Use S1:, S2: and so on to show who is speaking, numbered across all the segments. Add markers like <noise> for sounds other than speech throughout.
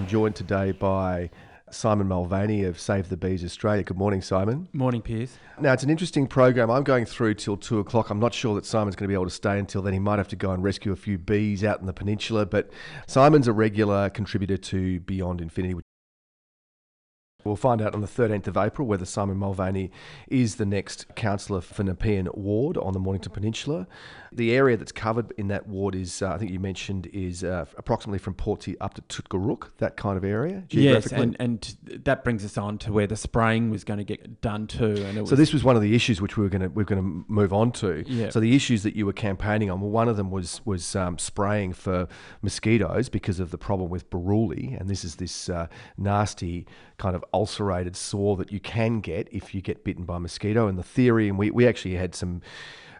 S1: I'm joined today by Simon Mulvaney of Save the Bees Australia. Good morning, Simon.
S2: Morning, Piers.
S1: Now, it's an interesting program. I'm going through till two o'clock. I'm not sure that Simon's going to be able to stay until then. He might have to go and rescue a few bees out in the peninsula. But Simon's a regular contributor to Beyond Infinity, We'll find out on the 13th of April whether Simon Mulvaney is the next councillor for Nepean Ward on the Mornington Peninsula. The area that's covered in that ward is, uh, I think you mentioned, is uh, approximately from Portsea up to Tootgarook, that kind of area.
S2: Yes, and, and that brings us on to where the spraying was going to get done too. And
S1: so this was one of the issues which we were going to we are going to move on to. Yeah. So the issues that you were campaigning on, well, one of them was was um, spraying for mosquitoes because of the problem with Buruli, and this is this uh, nasty kind of ulcerated sore that you can get if you get bitten by a mosquito. And the theory, and we, we actually had some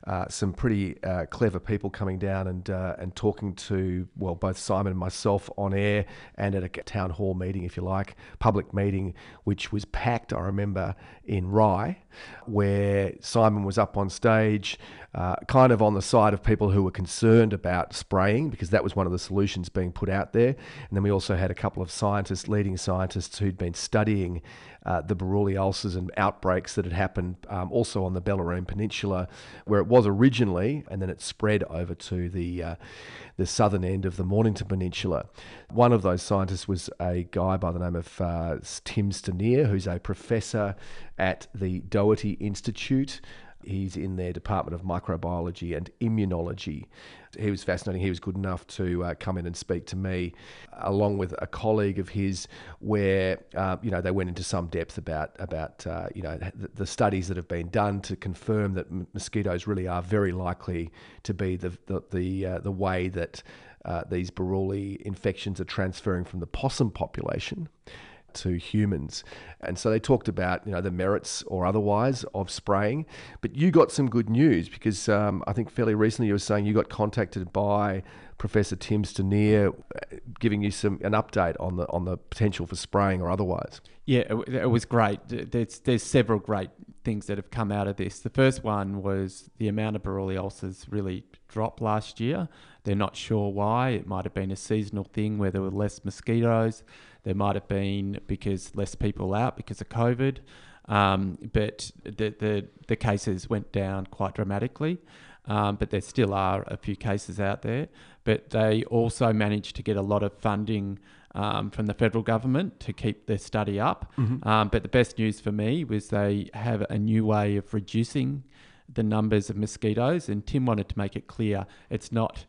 S1: uh, some pretty uh, clever people coming down and uh, and talking to well both Simon and myself on air and at a town hall meeting, if you like, public meeting, which was packed. I remember in Rye, where Simon was up on stage, uh, kind of on the side of people who were concerned about spraying because that was one of the solutions being put out there. And then we also had a couple of scientists, leading scientists, who'd been studying uh, the Buruli ulcers and outbreaks that had happened um, also on the Bellarine Peninsula, where it was originally, and then it spread over to the uh, the southern end of the Mornington Peninsula. One of those scientists was a guy by the name of uh, Tim Stinear, who's a professor at the Doherty Institute. He's in their Department of Microbiology and Immunology. He was fascinating. He was good enough to uh, come in and speak to me, along with a colleague of his, where uh, you know they went into some depth about about uh, you know the, the, studies that have been done to confirm that mosquitoes really are very likely to be the the the, uh, the way that uh, these Buruli infections are transferring from the possum population to humans. And so they talked about, you know, the merits or otherwise of spraying. But you got some good news because um, I think fairly recently you were saying you got contacted by Professor Tim Stinear, giving you some an update on the on the potential for spraying or otherwise.
S2: Yeah, it, it was great. There's there's several great things that have come out of this. The first one was the amount of Buruli ulcers really dropped last year. They're not sure why. It might have been a seasonal thing where there were less mosquitoes. There might have been because less people out because of COVID. Um, but the, the, the cases went down quite dramatically. Um, but there still are a few cases out there. But they also managed to get a lot of funding um, from the federal government to keep their study up. Mm-hmm. Um, but the best news for me was they have a new way of reducing the numbers of mosquitoes. And Tim wanted to make it clear it's not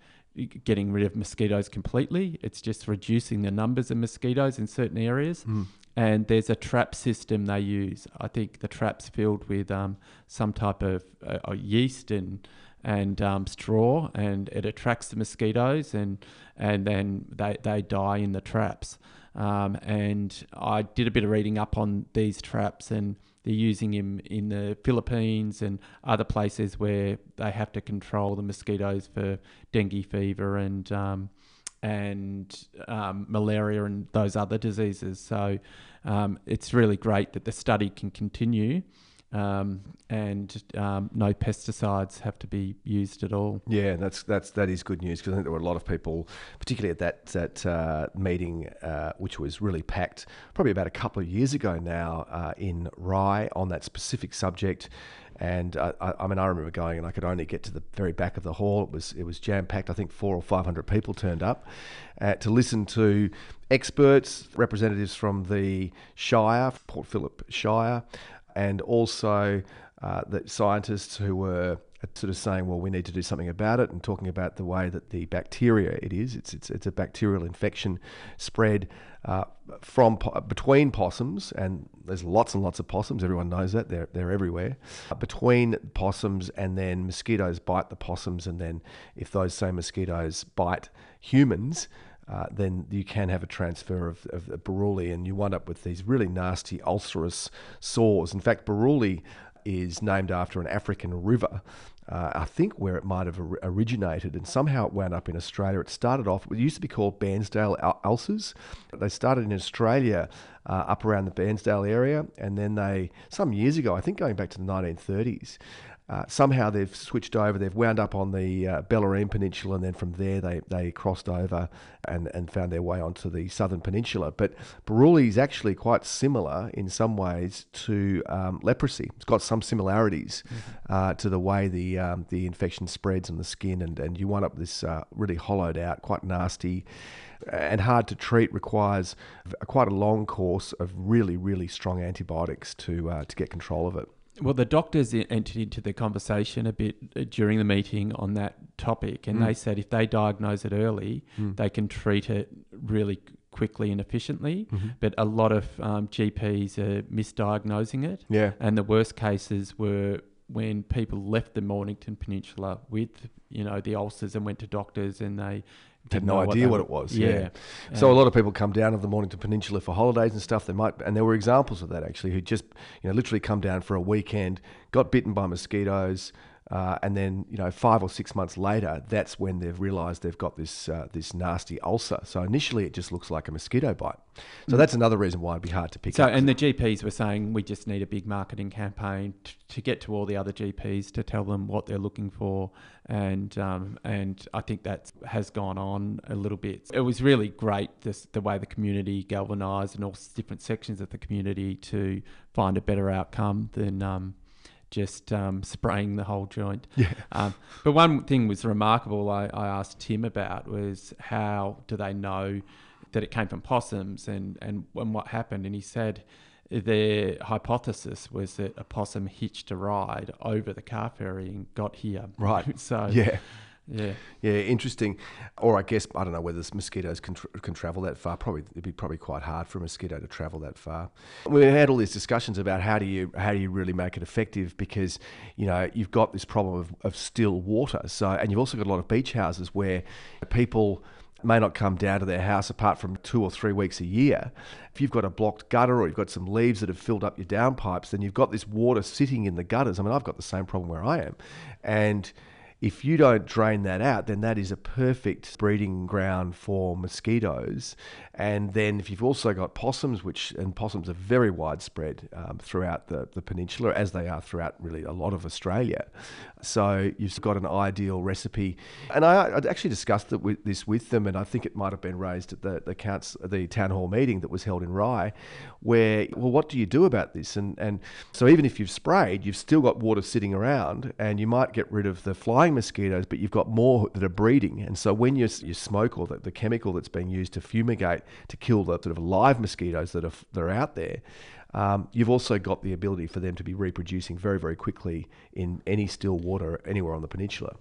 S2: getting rid of mosquitoes completely. It's just reducing the numbers of mosquitoes in certain areas. Mm. And there's a trap system they use. I think the trap's filled with um, some type of uh, yeast and and um, straw, and it attracts the mosquitoes, and and then they, they die in the traps. Um, and I did a bit of reading up on these traps and they're using him in the Philippines and other places where they have to control the mosquitoes for dengue fever and um, and um, malaria and those other diseases. So um, it's really great that the study can continue um, and um, no pesticides have to be used at all.
S1: Yeah, that's that's that is good news because I think there were a lot of people, particularly at that that uh, meeting, uh, which was really packed, probably about a couple of years ago now uh, in Rye on that specific subject. And I, I, mean, I remember going, and I could only get to the very back of the hall. It was it was jam packed. I think four or five hundred people turned up uh, to listen to experts, representatives from the Shire, Port Phillip Shire, and also uh, the scientists who were sort of saying, well, we need to do something about it, and talking about the way that the bacteria it is, it's it's, it's a bacterial infection spread uh, from between possums, and there's lots and lots of possums. Everyone knows that they're they're everywhere. Uh, between possums and then mosquitoes bite the possums, and then if those same mosquitoes bite humans. Uh, then you can have a transfer of, of, Buruli, and you wind up with these really nasty ulcerous sores. In fact, Buruli is named after an African river. Uh, I think where it might have originated, and somehow it wound up in Australia. It started off, it used to be called Bairnsdale ulcers. They started in Australia uh, up around the Bairnsdale area, and then they, some years ago, I think going back to the 1930s, Uh, somehow they've switched over. They've wound up on the uh, Bellarine Peninsula, and then from there they, they crossed over and, and found their way onto the southern peninsula. But Buruli is actually quite similar in some ways to um, leprosy. It's got some similarities mm-hmm. uh, to the way the um, the infection spreads on the skin, and, and you wind up this uh, really hollowed out, quite nasty and hard to treat requires quite a long course of really, really strong antibiotics to uh, to get control of it.
S2: Well, the doctors entered into the conversation a bit uh, during the meeting on that topic, and mm. they said if they diagnose it early, mm. they can treat it really quickly and efficiently. Mm-hmm. But a lot of um, GPs are misdiagnosing it.
S1: Yeah.
S2: And the worst cases were when people left the Mornington Peninsula with, you know, the ulcers and went to doctors and they
S1: had no idea what, what, it was. Yeah. yeah. So a lot of people come down to the Mornington Peninsula for holidays and stuff. They might, and there were examples of that actually, who just you know literally come down for a weekend, got bitten by mosquitoes, uh, and then, you know, five or six months later, that's when they've realised they've got this uh, this nasty ulcer. So initially, it just looks like a mosquito bite. So mm. that's another reason why it'd be hard to pick
S2: so,
S1: up.
S2: and the GPs were saying we just need a big marketing campaign t- to get to all the other GPs to tell them what they're looking for, and um, and I think that has gone on a little bit. It was really great this, the way the community galvanised and all different sections of the community to find a better outcome than. Um, just um, <laughs> spraying the whole joint.
S1: Yeah.
S2: Um, but one thing was remarkable. I, I asked Tim about was how do they know that it came from possums and, and, and what happened? And he said their hypothesis was that a possum hitched a ride over the car ferry and got here.
S1: Right. <laughs>
S2: so
S1: yeah.
S2: Yeah,
S1: yeah, interesting. Or I guess I don't know whether mosquitoes can, tra- can travel that far. Probably it'd be probably quite hard for a mosquito to travel that far. We had all these discussions about how do you how do you really make it effective because you know you've got this problem of, of still water. So and you've also got a lot of beach houses where people may not come down to their house apart from two or three weeks a year. If you've got a blocked gutter or you've got some leaves that have filled up your downpipes, then you've got this water sitting in the gutters. I mean, I've got the same problem where I am, and if you don't drain that out, then that is a perfect breeding ground for mosquitoes. And then if you've also got possums, which and possums are very widespread um, throughout the, the peninsula, as they are throughout really a lot of Australia. So you've got an ideal recipe. And I, I actually discussed with, this with them, and I think it might have been raised at the the, counts, the town hall meeting that was held in Rye, where well, what do you do about this? And and so even if you've sprayed, you've still got water sitting around, and you might get rid of the flying mosquitoes, but you've got more that are breeding. And so when you, you smoke or the, the chemical that's being used to fumigate to kill the sort of live mosquitoes that are, that are out there, um, you've also got the ability for them to be reproducing very, very quickly in any still water anywhere on the peninsula.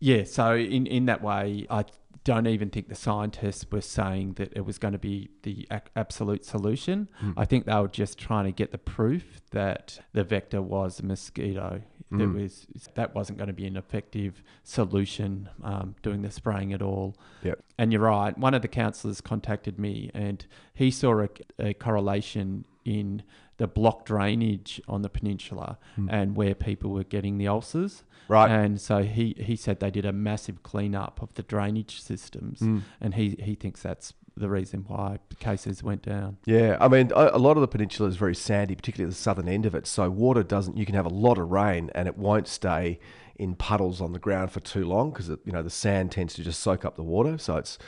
S2: Yeah, so in, in that way, I don't even think the scientists were saying that it was going to be the absolute solution. Mm. I think they were just trying to get the proof that the vector was a mosquito that mm. was that wasn't going to be an effective solution um, doing the spraying at all.
S1: Yep.
S2: And you're right. One of the counsellors contacted me, and he saw a, a correlation in the block drainage on the peninsula mm. and where people were getting the ulcers.
S1: Right.
S2: And so he, he said they did a massive cleanup of the drainage systems, mm. and he, he thinks that's the reason why cases went down.
S1: Yeah, I mean, a lot of the peninsula is very sandy, particularly the southern end of it. So water doesn't. You can have a lot of rain, and it won't stay in puddles on the ground for too long because you know the sand tends to just soak up the water. So it's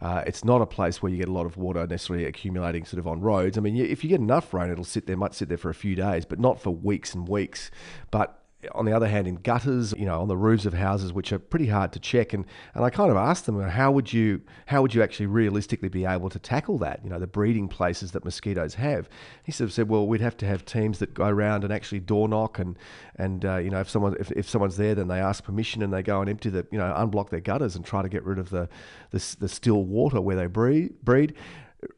S1: uh, it's not a place where you get a lot of water necessarily accumulating sort of on roads. I mean, if you get enough rain, it'll sit there, might sit there for a few days, but not for weeks and weeks. But on the other hand, in gutters, you know, on the roofs of houses, which are pretty hard to check. And, and I kind of asked them, how would you how would you actually realistically be able to tackle that? You know, the breeding places that mosquitoes have. He sort of said, well, we'd have to have teams that go around and actually door knock and and uh, you know, if someone if, if someone's there, then they ask permission and they go and empty the you know unblock their gutters and try to get rid of the the, the still water where they breed breed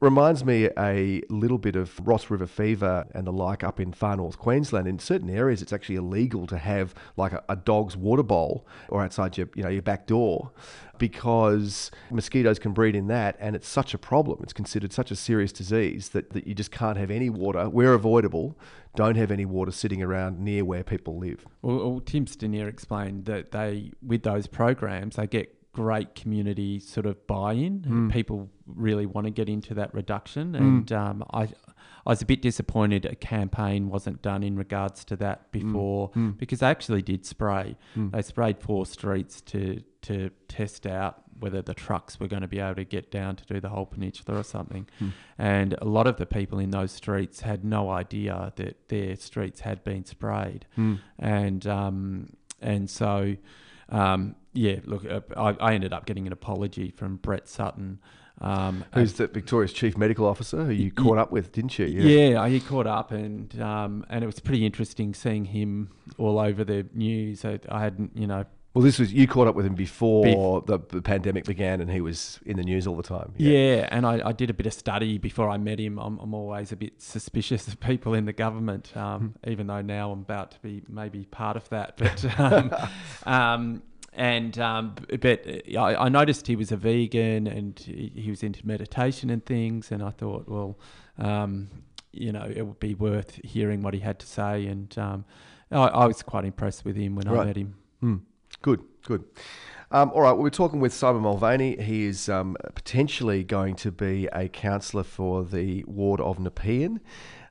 S1: reminds me a little bit of Ross River fever and the like up in far north Queensland. In certain areas, it's actually illegal to have like a, a, dog's water bowl or outside your you know your back door because mosquitoes can breed in that, and it's such a problem. It's considered such a serious disease that, that you just can't have any water where avoidable. Don't have any water sitting around near where people live.
S2: Well, well Tim Stinear explained that they, with those programs, they get great community sort of buy-in. Mm. People really want to get into that reduction, hmm. and mm. um, I I was a bit disappointed a campaign wasn't done in regards to that mm. before mm. because they actually did spray. Mm. They sprayed four streets to to test out whether the trucks were going to be able to get down to do the whole peninsula or something. Mm. And a lot of the people in those streets had no idea that their streets had been sprayed. Mm. And um, and so um, yeah, look, uh, I, I ended up getting an apology from Brett Sutton.
S1: Um, Who's the Victoria's chief medical officer who you caught up with, didn't you?
S2: Yeah, yeah he caught up, and um, and it was pretty interesting seeing him all over the news. I, I hadn't, you know.
S1: Well, this was you caught up with him before the, the, pandemic began, and he was in the news all the time.
S2: Yeah, yeah and I, I, did a bit of study before I met him. I'm, I'm always a bit suspicious of people in the government, um, mm. even though now I'm about to be maybe part of that. But um, <laughs> um, and um, but uh, I, noticed he was a vegan and he was into meditation and things, and I thought, well, um, you know, it would be worth hearing what he had to say, and um, I, I, was quite impressed with him when right. I met him.
S1: Mm. Good, good. Um, all right, well, we're talking with Simon Mulvaney. He is um, potentially going to be a councillor for the ward of Nepean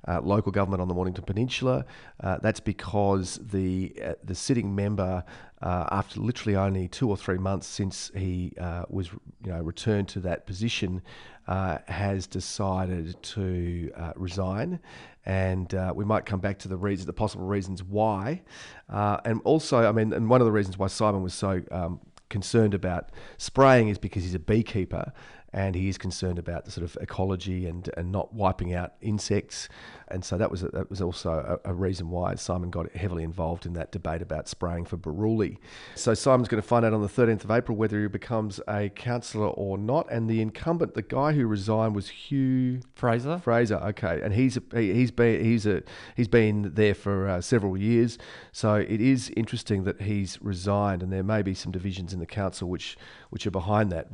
S1: uh, local government on the Mornington Peninsula. Uh, that's because the uh, the sitting member, uh, after literally only two or three months since he uh, was you know returned to that position, uh, has decided to resign, and we might come back to the reasons, the possible reasons why, and also I mean, and one of the reasons why Simon was so um, concerned about spraying is because he's a beekeeper and he is concerned about the sort of ecology and, and not wiping out insects. And so that was a, that was also a, a, reason why Simon got heavily involved in that debate about spraying for Buruli. So Simon's going to find out on the 13th of April whether he becomes a councillor or not. And the incumbent, the guy who resigned, was Hugh
S2: Fraser.
S1: Fraser, okay, and he's a, he, he's been he's a he's been there for uh, several years. So it is interesting that he's resigned, and there may be some divisions in the council which which are behind that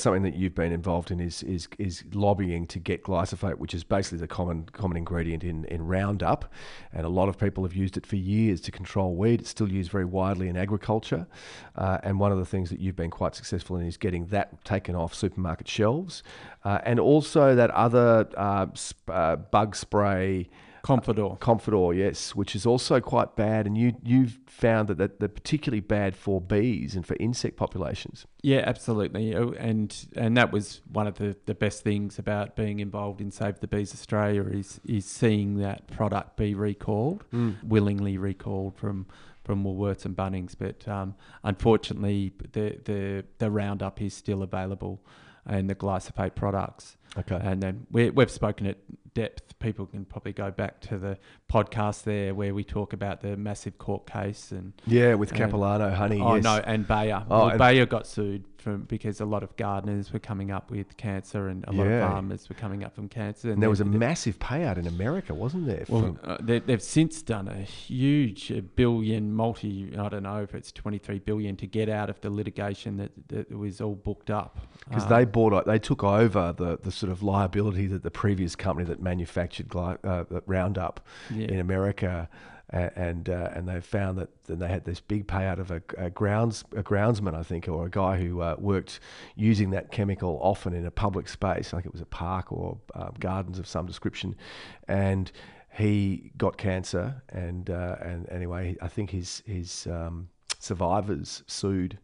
S1: something that you've been involved in is is is lobbying to get glyphosate, which is basically the common common ingredient in, in Roundup, and a lot of people have used it for years to control weed. It's still used very widely in agriculture, uh, and one of the things that you've been quite successful in is getting that taken off supermarket shelves, uh, and also that other uh, sp- uh, bug spray.
S2: Confidor.
S1: Confidor, yes, which is also quite bad. And you you've found that, that they're particularly bad for bees and for insect populations.
S2: Yeah, absolutely. Oh, and and that was one of the, the best things about being involved in Save the Bees Australia is is seeing that product be recalled, mm. willingly recalled from from Woolworths and Bunnings. But um, unfortunately, the, the the Roundup is still available and the glyphosate products.
S1: Okay.
S2: And then we, we've spoken at depth. People can probably go back to the podcast there where we talk about the massive court case and
S1: yeah, with Capilano honey.
S2: Oh
S1: yes.
S2: no, and Bayer. Oh, well, Bayer got sued from because a lot of gardeners were coming up with cancer and a lot of farmers were coming up from cancer.
S1: And, and there was a massive payout in America, wasn't there?
S2: Well, uh, they, have since done a huge a billion, multi. I don't know if it's twenty three billion to get out of the litigation that, that was all booked up
S1: because um, they bought they took over the the sort of liability that the previous company that manufactured uh, Roundup yeah. in America and uh, and they found that then they had this big payout of a, a grounds a groundsman, I think, or a guy who uh, worked using that chemical often in a public space, like it was a park or uh, gardens of some description, and he got cancer, and uh, and anyway, I think his his um, survivors sued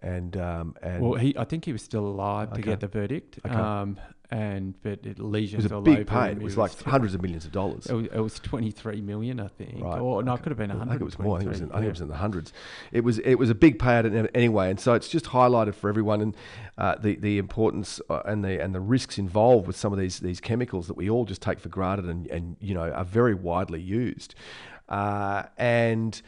S1: and um, and
S2: well, he I think he was still alive okay. to get the verdict. Okay. Um, and but it lesions
S1: it was a big pay. It was like hundreds of millions of dollars.
S2: It was, it was, 23 million, I think. Right. Or no, it could have been 100.
S1: I think it was more. I think it was, in, think it was in the hundreds. It was it was a big payout anyway, and so it's just highlighted for everyone and uh, the the importance uh, and the and the risks involved with some of these these chemicals that we all just take for granted and and you know are very widely used, uh, and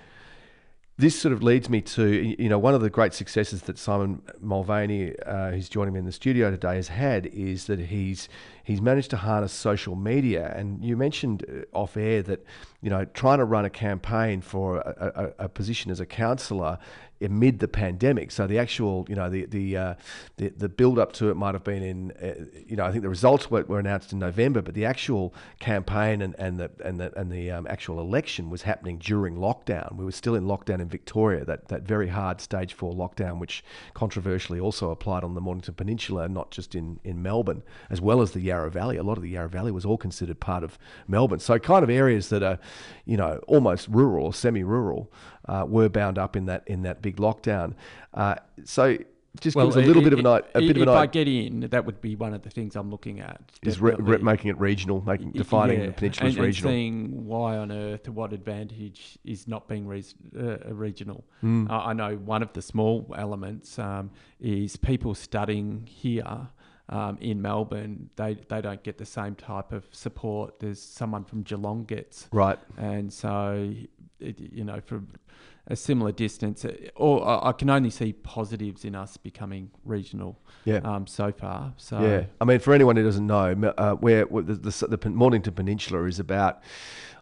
S1: this sort of leads me to you know one of the great successes that Simon Mulvaney, uh, who's joining me in the studio today, has had is that he's he's managed to harness social media. And you mentioned uh, off air that you know trying to run a campaign for a, a, a position as a councillor amid the pandemic. So the actual, you know, the the uh, the, the build up to it might have been in, uh, you know, I think the results were, were announced in November, but the actual campaign and, and the and the and the um, actual election was happening during lockdown. We were still in lockdown in Victoria, that that very hard stage four lockdown, which controversially also applied on the Mornington Peninsula, not just in in Melbourne, as well as the Yarra Valley. A lot of the Yarra Valley was all considered part of Melbourne. So kind of areas that are, you know, almost rural or semi-rural uh, were bound up in that in that big lockdown. Uh, so just well, gives a little it, bit of an a bit
S2: of
S1: an If
S2: I get in, that would be one of the things I'm looking at.
S1: Is re- re- making it regional, making defining yeah. the peninsula
S2: as
S1: regional,
S2: and seeing why on earth, what advantage is not being re- uh, regional. Mm. Uh, I know one of the small elements um, is people studying here. Um, in Melbourne, they, they don't get the same type of support as someone from Geelong gets.
S1: Right.
S2: And so, you know, from a similar distance. Uh, or I can only see positives in us becoming regional.
S1: Yeah.
S2: Um, so far. So
S1: yeah. I mean, for anyone who doesn't know, uh, where, the, the, the Mornington Peninsula is about.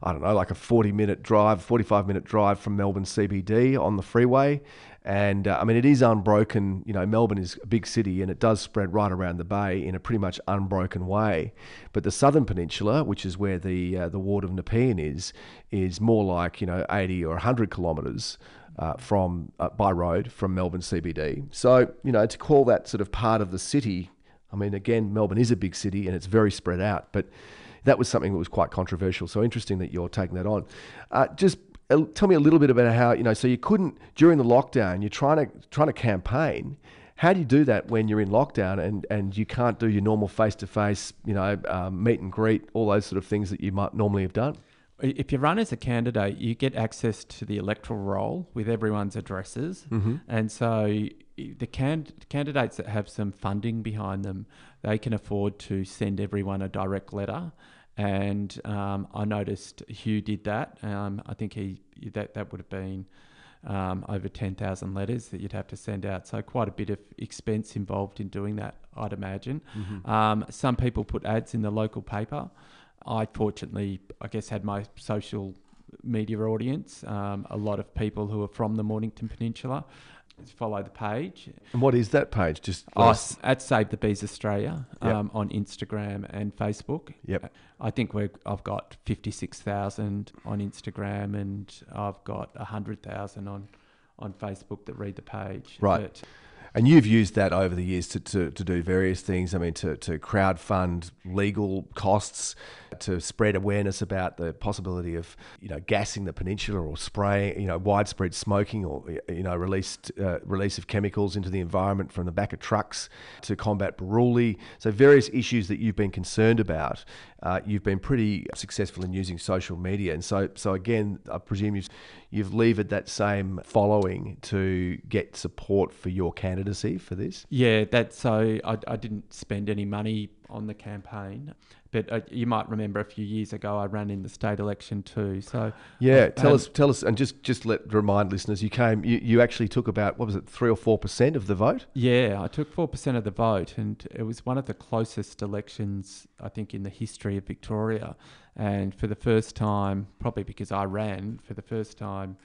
S1: I don't know, like a 40 minute drive, 45 minute drive from Melbourne CBD on the freeway. And uh, I mean, it is unbroken. You know, Melbourne is a big city and it does spread right around the bay in a pretty much unbroken way. But the southern peninsula, which is where the uh, the ward of Nepean is, is more like you know 80 or 100 kilometres uh, from uh, by road from Melbourne CBD. So you know, to call that sort of part of the city, I mean, again, Melbourne is a big city and it's very spread out, but that was something that was quite controversial. So interesting that you're taking that on. Uh, just tell me a little bit about how you know. So you couldn't during the lockdown. You're trying to trying to campaign. How do you do that when you're in lockdown and, and you can't do your normal face to face, you know, um, meet and greet, all those sort of things that you might normally have done?
S2: If you run as a candidate, you get access to the electoral roll with everyone's addresses,
S1: mm-hmm.
S2: and so the can- candidates that have some funding behind them, they can afford to send everyone a direct letter and um, I noticed Hugh did that. Um, I think he that that would have been um, over ten thousand letters that you'd have to send out. So quite a bit of expense involved in doing that, I'd imagine.
S1: Mm-hmm.
S2: Um, some people put ads in the local paper. I fortunately, I guess, had my social media audience. Um, a lot of people who are from the Mornington Peninsula follow the page.
S1: And what is that page? Just
S2: oh, at Save the Bees Australia um, on Instagram and Facebook.
S1: Yep.
S2: I think we I've got fifty six thousand on Instagram and I've got hundred thousand on on Facebook that read the page.
S1: Right. But, and you've used that over the years to, to, to do various things. I mean, to, to crowd fund legal costs, to spread awareness about the possibility of, you know, gassing the peninsula or spraying, you know, widespread smoking or, you know, released, uh, release of chemicals into the environment from the back of trucks to combat Buruli. So various issues that you've been concerned about. Uh, you've been pretty successful in using social media. And so, so again, I presume you've, you've levered that same following to get support for your candidacy for this?
S2: Yeah, that's so I, I didn't spend any money on the campaign. But uh, you might remember a few years ago, I ran in the state election too. So
S1: yeah, tell us, tell us, and just just let remind listeners, you came, you, you actually took about what was it, three or four percent of the vote?
S2: Yeah, I took four percent of the vote, and it was one of the closest elections I think in the history of Victoria. And for the first time, probably because I ran for the first time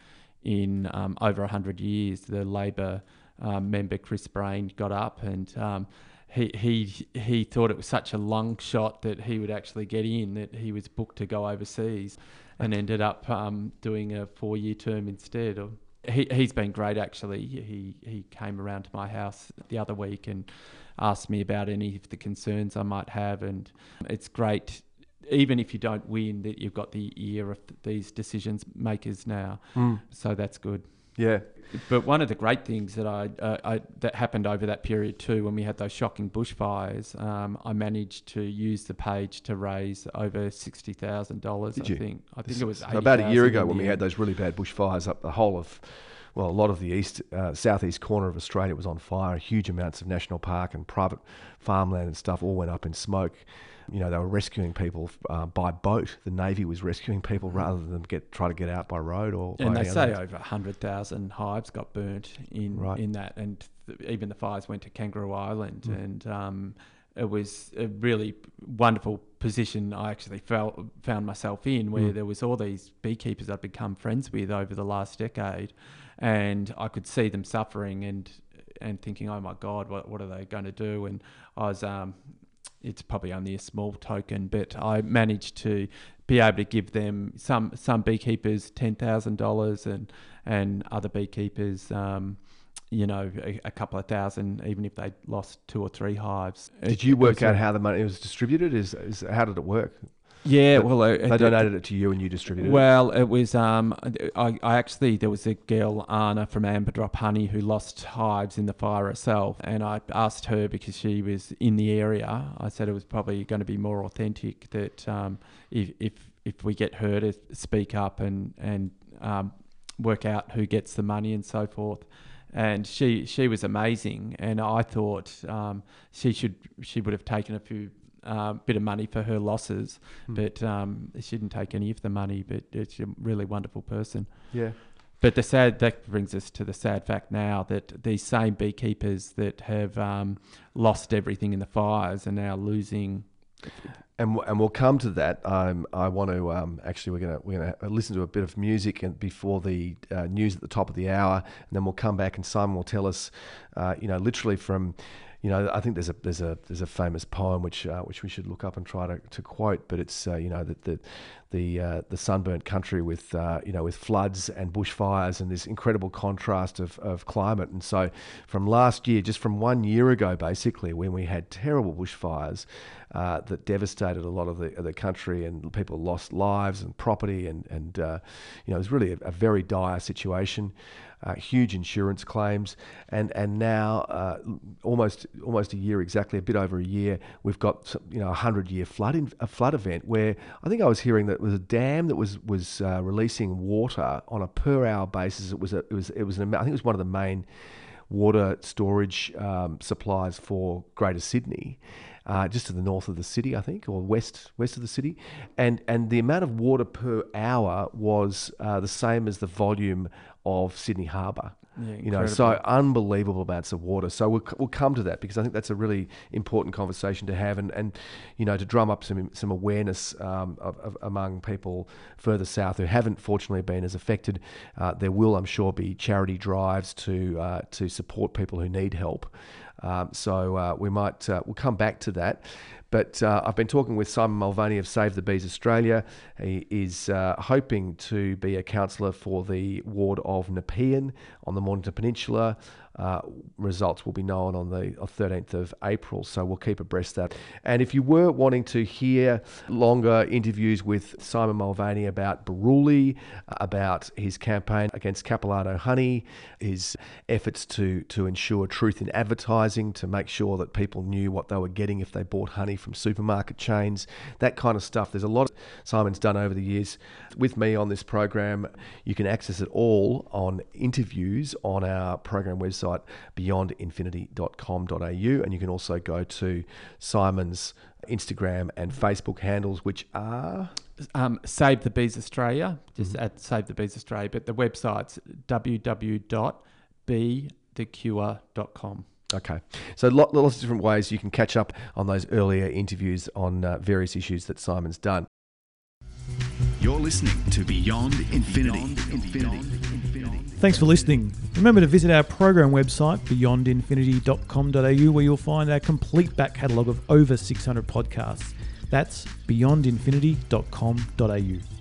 S2: in um, over hundred years, the Labor um, member Chris Brayne got up and. Um, he he he thought it was such a long shot that he would actually get in that he was booked to go overseas, and ended up um, doing a four year term instead. He he's been great actually. He he came around to my house the other week and asked me about any of the concerns I might have, and it's great. Even if you don't win, that you've got the ear of these decisions makers now,
S1: mm.
S2: so that's good.
S1: Yeah.
S2: But one of the great things that I, uh, I, that happened over that period too, when we had those shocking bushfires, um, I managed to use the page to raise over sixty thousand dollars. I think. I think it was
S1: about a year ago when we had those really bad bushfires up the whole of well, a lot of the east, uh, southeast corner of Australia was on fire. Huge amounts of national park and private farmland and stuff all went up in smoke. You know, they were rescuing people uh, by boat. The Navy was rescuing people mm. rather than get try to get out by road or.
S2: And they say over hundred thousand hives got burnt in
S1: right.
S2: in that, and th- even the fires went to Kangaroo Island, mm. and um, it was a really wonderful position I actually felt found myself in, where mm. there was all these beekeepers I'd become friends with over the last decade, and I could see them suffering and and thinking, oh my God, what what are they going to do? And I was um, it's probably only a small token, but I managed to be able to give them some some beekeepers ten thousand dollars and and other beekeepers. Um, you know, a, a, couple of thousand, even if they lost two or three hives.
S1: Did you work out a, how the money was distributed? Is, is how did it work?
S2: Yeah, well,
S1: they donated it to you and you distributed
S2: well, it. Well, it was. Um, I, I actually there was a girl Anna from Amber Drop Honey who lost hives in the fire herself, and I asked her because she was in the area. I said it was probably going to be more authentic that um, if if if we get her to speak up and and um, work out who gets the money and so forth and she she was amazing. And I thought um, she should she would have taken a few uh, bit of money for her losses, mm. but um, she didn't take any of the money. But it's a really wonderful person.
S1: Yeah.
S2: But the sad that brings us to the sad fact now that these same beekeepers that have um, lost everything in the fires are now losing.
S1: And, and we'll come to that. Um, I want to um, actually we're gonna we're gonna listen to a bit of music and before the uh, news at the top of the hour, and then we'll come back and Simon will tell us, uh, you know, literally from you know, I think there's a there's a there's a famous poem which uh, which we should look up and try to, to quote, but it's uh, you know that the the uh, the sunburnt country with uh, you know with floods and bushfires and this incredible contrast of, of climate, and so from last year, just from one year ago, basically when we had terrible bushfires uh, that devastated a lot of the the country and people lost lives and property and and uh, you know it was really a, a very dire situation uh, huge insurance claims, and and now uh, almost almost a year exactly, a bit over a year, we've got some, you know a hundred year flood in, a flood event where I think I was hearing that it was a dam that was was uh, releasing water on a per hour basis. It was a, it was it was an, I think it was one of the main water storage um, supplies for Greater Sydney. Uh, just to the north of the city, I think, or west west of the city, and and the amount of water per hour was uh, the same as the volume of Sydney Harbour. Yeah, you know, so unbelievable amounts of water. So we'll, we'll come to that because I think that's a really important conversation to have, and, and you know, to drum up some some awareness um, of, of, among people further south who haven't fortunately been as affected. Uh, there will, I'm sure, be charity drives to uh, to support people who need help. Um, so uh, we might uh, we'll come back to that. But uh, I've been talking with Simon Mulvaney of Save the Bees Australia. He is uh, hoping to be a councillor for the ward of Nepean on the Mornington Peninsula. Uh, results will be known on the 13th of April, so we'll keep abreast of that. And if you were wanting to hear longer interviews with Simon Mulvaney about Buruli, about his campaign against Capilano honey, his efforts to, to ensure truth in advertising, to make sure that people knew what they were getting if they bought honey from supermarket chains, that kind of stuff. There's a lot Simon's done over the years with me on this program. You can access it all on interviews on our program website, beyondinfinity.com.au. And you can also go to Simon's Instagram and Facebook handles, which are.
S2: Um, Save the Bees Australia, just mm-hmm. at Save the Bees Australia, but the website's www.bethecure.com.
S1: Okay. So lots of different ways you can catch up on those earlier interviews on uh, various issues that Simon's done.
S3: You're listening to Beyond Infinity. Beyond Infinity.
S4: Thanks for listening. Remember to visit our program website, beyondinfinity.com.au, where you'll find our complete back catalogue of over 600 podcasts. That's beyondinfinity.com.au.